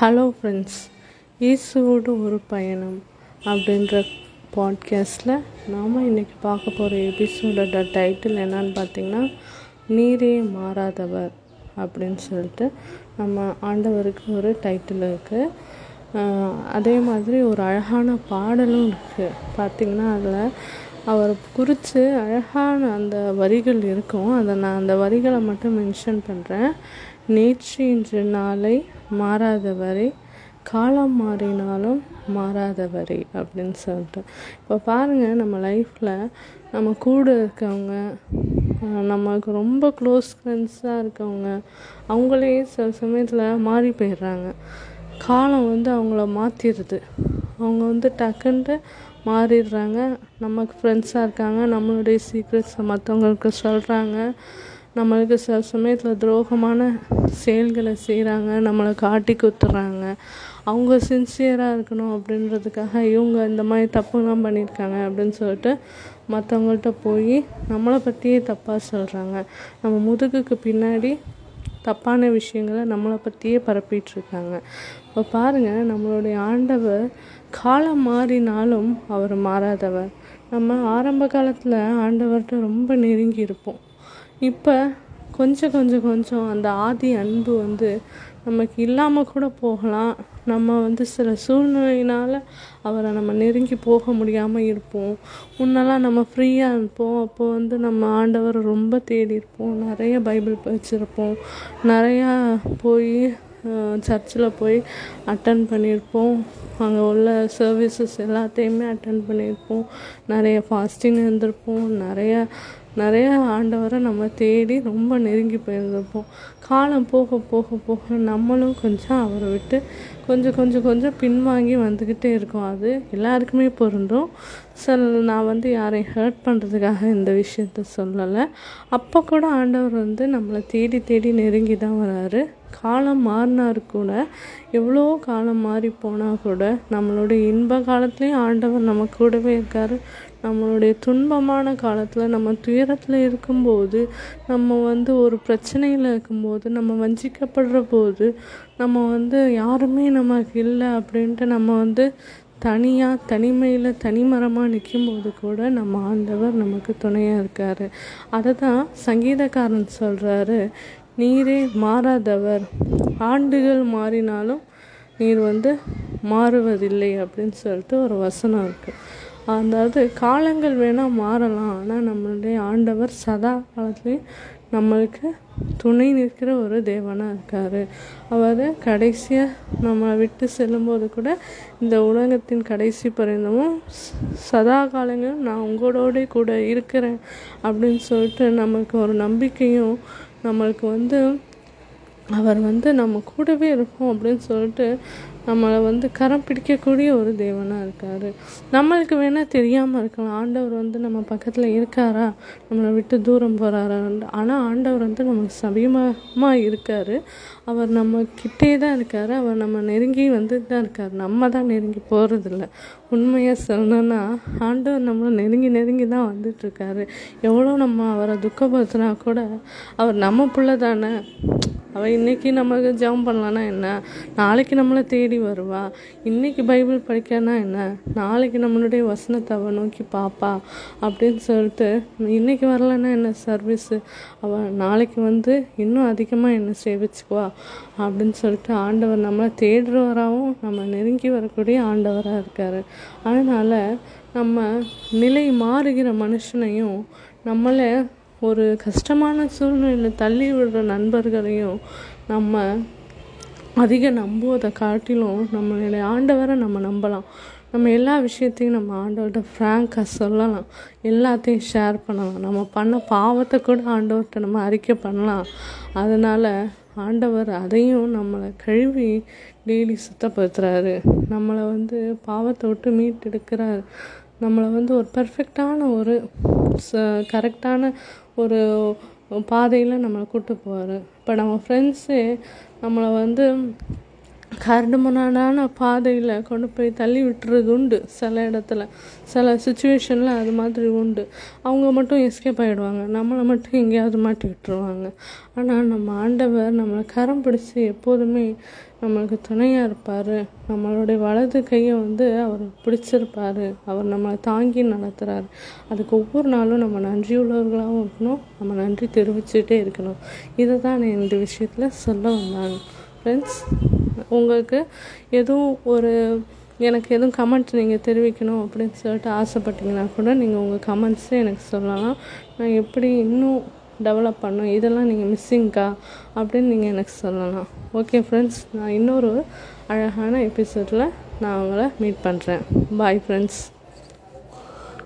Hello friends இயேசுவோடு ஒரு பயணம் அப்படின்ற பாட்காஸ்ட்டில் நாம் இன்றைக்கி பார்க்க போகிற எபிசோடோட டைட்டில் என்னன்னு பார்த்தீங்கன்னா நீரே மாறாதவர் அப்படின்னு சொல்லிட்டு நம்ம ஆண்டவருக்கு ஒரு டைட்டில் இருக்குது அதே மாதிரி ஒரு அழகான பாடலும் இருக்குது பார்த்திங்கன்னா அதில் அவர் குறித்து அழகான அந்த வரிகள் இருக்கும். அதை நான் அந்த வரிகளை மட்டும் மென்ஷன் பண்ணுறேன் நேற்று இன்று நாளை மாறாதவரே காலம் மாறினாலும் மாறாதவரே அப்படின்னு சொல்லிட்டு. இப்போ பாருங்கள் நம்ம லைஃப்பில் நம்ம கூட இருக்கவங்க நமக்கு ரொம்ப க்ளோஸ் ஃப்ரெண்ட்ஸாக இருக்கவங்க அவங்களே சில சமயத்தில் மாறி போயிடுறாங்க. காலம் வந்து அவங்கள மாற்றிடுது அவங்க வந்து டக்குன்ட்டு மாறிடுறாங்க. நமக்கு ஃப்ரெண்ட்ஸாக இருக்காங்க நம்மளுடைய சீக்ரெட்ஸை மற்றவங்களுக்கு சொல்கிறாங்க நம்மளுக்கு சில சமயத்தில் துரோகமான செயல்களை செய்கிறாங்க நம்மளை காட்டி குத்துறாங்க. அவங்க சின்சியராக இருக்கணும் அப்படின்றதுக்காக இவங்க இந்த மாதிரி தப்புலாம் பண்ணியிருக்காங்க அப்படின்னு சொல்லிட்டு மற்றவங்கள்ட்ட போய் நம்மளை பற்றியே தப்பாக சொல்கிறாங்க நம்ம முதுகுக்கு பின்னாடி தப்பான விஷயங்களை நம்மளை பற்றியே பரப்பிட்டுருக்காங்க. இப்போ பாருங்கள் நம்மளுடைய ஆண்டவர் காலம் மாறினாலும் அவர் மாறாதவர். நம்ம ஆரம்ப காலத்தில் ஆண்டவர்கிட்ட ரொம்ப நெருங்கி இருப்போம். இப்போ கொஞ்சம் கொஞ்சம் கொஞ்சம் அந்த ஆதி அன்பு வந்து நமக்கு இல்லாமல் கூட போகலாம். நம்ம வந்து சில சூழ்நிலையினால் அவரை நம்ம நெருங்கி போக முடியாமல் இருப்போம். முன்னெல்லாம் நம்ம ஃப்ரீயாக இருப்போம். அப்போது வந்து நம்ம ஆண்டவரை ரொம்ப தேடி இருப்போம். நிறைய பைபிள் படிச்சிருப்போம் நிறையா போய் சர்ச்சில் போய் அட்டன் பண்ணியிருப்போம். அங்கே உள்ள சர்வீசஸ் எல்லாத்தையுமே அட்டன் பண்ணியிருப்போம். நிறைய ஃபாஸ்டிங் இருந்திருப்போம். நிறைய நிறைய ஆண்டவரை நம்ம தேடி ரொம்ப நெருங்கி போயிருந்திருப்போம். காலம் போக போக போக நம்மளும் கொஞ்சம் அவரை விட்டு கொஞ்சம் கொஞ்சம் கொஞ்சம் பின்வாங்கி வந்துக்கிட்டே இருக்கும். அது எல்லாருக்குமே பொருந்தும். சில நான் வந்து யாரையும் ஹர்ட் பண்ணுறதுக்காக இந்த விஷயத்த சொல்லலை. அப்போ கூட ஆண்டவர் வந்து நம்மளை தேடி தேடி நெருங்கி தான் வராரு. காலம் மாறினார் கூட எவ்வளோ காலம் மாறி போனால் கூட நம்மளுடைய இன்ப காலத்துலேயும் ஆண்டவர் நம்ம கூடவே இருக்கார். நம்மளுடைய துன்பமான காலத்தில் நம்ம துயரத்தில் இருக்கும்போது நம்ம வந்து ஒரு பிரச்சனையில் இருக்கும்போது நம்ம வஞ்சிக்கப்படுற போது நம்ம வந்து யாருமே நமக்கு இல்லை அப்படின்ட்டு நம்ம வந்து தனியாக தனிமையில் தனிமரமாக நிற்கும்போது கூட நம்ம ஆண்டவர் நமக்கு துணையாக இருக்கார். அதை தான் சங்கீதக்காரன் சொல்கிறாரு நீரே மாறாதவர். ஆண்டுகள் மாறினாலும் நீர் வந்து மாறுவதில்லை அப்படின்னு சொல்லிட்டு ஒரு வசனம் இருக்குது அதாவது காலங்கள் வேணால் மாறலாம் ஆனால் நம்மளுடைய ஆண்டவர் சதா காலத்துலேயும் நம்மளுக்கு துணை நிற்கிற ஒரு தேவனாக இருக்கார் அவர் கடைசியாக நம்ம விட்டு செல்லும்போது கூட இந்த உலகத்தின் கடைசி பரிந்தமும் சதா காலங்களும் நான் உங்களோட கூட இருக்கிறேன் அப்படின்னு சொல்லிட்டு நமக்கு ஒரு நம்பிக்கையும் நம்மளுக்கு வந்து அவர் வந்து நம்ம கூடவே இருக்கும் அப்படின்னு சொல்லிட்டு நம்மளை வந்து கரம் பிடிக்கக்கூடிய ஒரு தேவனாக இருக்கார். நம்மளுக்கு வேணால் தெரியாமல் இருக்கலாம். ஆண்டவர் வந்து நம்ம பக்கத்தில் இருக்காரா? நம்மளை விட்டு தூரம் போகிறாரா ஆனால் ஆண்டவர் வந்து நமக்கு சமீபமாக இருக்கார். அவர் நம்ம கிட்டே தான் இருக்கார். அவர் நம்ம நெருங்கி வந்து தான் இருக்கார். நம்ம தான் நெருங்கி போகிறதில்ல உண்மையாக சொல்லணும்னா ஆண்டவர் நம்மளை நெருங்கி நெருங்கி தான் வந்துட்டுருக்காரு. எவ்வளோ நம்ம அவரை துக்கப்படுத்தினா கூட அவர் நம்ம பிள்ளை தானே. அவள் இன்றைக்கி நமக்கு ஜெபம் பண்ணலான்னா என்ன? நாளைக்கு நம்மளை தேடி வருவா. இன்றைக்கி பைபிள் படிக்கனா என்ன? நாளைக்கு நம்மளுடைய வசனத்தை அவள் நோக்கி பாப்பா அப்படின்னு சொல்லிட்டு இன்றைக்கி வரலன்னா என்ன சர்வீஸு அவள் நாளைக்கு வந்து இன்னும் அதிகமாக என்ன சேவிச்சுக்குவா அப்படின்னு சொல்லிட்டு ஆண்டவர் நம்மளை தேடுறவராகவும் நம்ம நெருங்கி வரக்கூடிய ஆண்டவராக இருக்கார். அதனால் நம்ம நிலை மாறுகிற மனுஷனையும் நம்மளை ஒரு கஷ்டமான சூழ்நிலையில் தள்ளி விடுற நண்பர்களையும் நம்ம அதிக நம்புவதை காட்டிலும் நம்மளுடைய ஆண்டவரை நம்ம நம்பலாம். நம்ம எல்லா விஷயத்தையும் நம்ம ஆண்டவர்கிட்ட ஃப்ராங்காக சொல்லலாம். எல்லாத்தையும் ஷேர் பண்ணலாம். நம்ம பண்ண பாவத்தை கூட ஆண்டவர்கிட்ட நம்ம அறிக்கை பண்ணலாம். அதனால் ஆண்டவர் அதையும் நம்மளை கழுவி டெய்லி சுத்தப்படுத்துகிறாரு நம்மளை வந்து பாவத்தை விட்டு மீட்டெடுக்கிறார். நம்மளை வந்து ஒரு பர்ஃபெக்டான ஒரு ச கரெக்டான ஒரு பாதையில் நம்மளை கூப்பிட்டு போவார். இப்போ நம்ம ஃப்ரெண்ட்ஸு நம்மளை வந்து கரடுமுரடான பாதையில் கொண்டு போய் தள்ளி விட்டுறது உண்டு சில இடத்துல. சில சுச்சுவேஷனில் அது மாதிரி உண்டு. அவங்க மட்டும் எஸ்கேப் ஆகிடுவாங்க நம்மளை மட்டும் எங்கேயாவது மாட்டி விட்டுருவாங்க. ஆனால் நம்ம ஆண்டவர் நம்மளை கரம் பிடிச்சி எப்போதுமே நம்மளுக்கு துணையாக இருப்பார். நம்மளுடைய வலது கையை வந்து அவர் பிடிச்சிருப்பார். அவர் நம்மளை தாங்கி நடத்துகிறார் அதுக்கு ஒவ்வொரு நாளும் நம்ம நன்றி உள்ளவர்களாகவும் இருக்கணும். நம்ம நன்றி தெரிவிச்சுட்டே இருக்கணும். இதை தான் நான் இந்த விஷயத்தில் சொல்ல வந்தாங்க ஃப்ரெண்ட்ஸ் உங்களுக்கு எதுவும் ஒரு எனக்கு எதுவும் கமெண்ட் நீங்கள் தெரிவிக்கணும் அப்படின்னு சொல்லிட்டு ஆசைப்பட்டீங்கன்னா கூட நீங்கள் உங்கள் கமெண்ட்ஸே எனக்கு சொல்லலாம். நான் எப்படி இன்னும் டெவலப் பண்ணும் இதெல்லாம் நீங்கள் மிஸ்ஸிங்க்கா அப்படின்னு நீங்கள் எனக்கு சொல்லலாம். ஓகே ஃப்ரெண்ட்ஸ் நான் இன்னொரு அழகான எபிசோடில் நான் உங்களை மீட் பண்ணுறேன் பாய் ஃப்ரெண்ட்ஸ்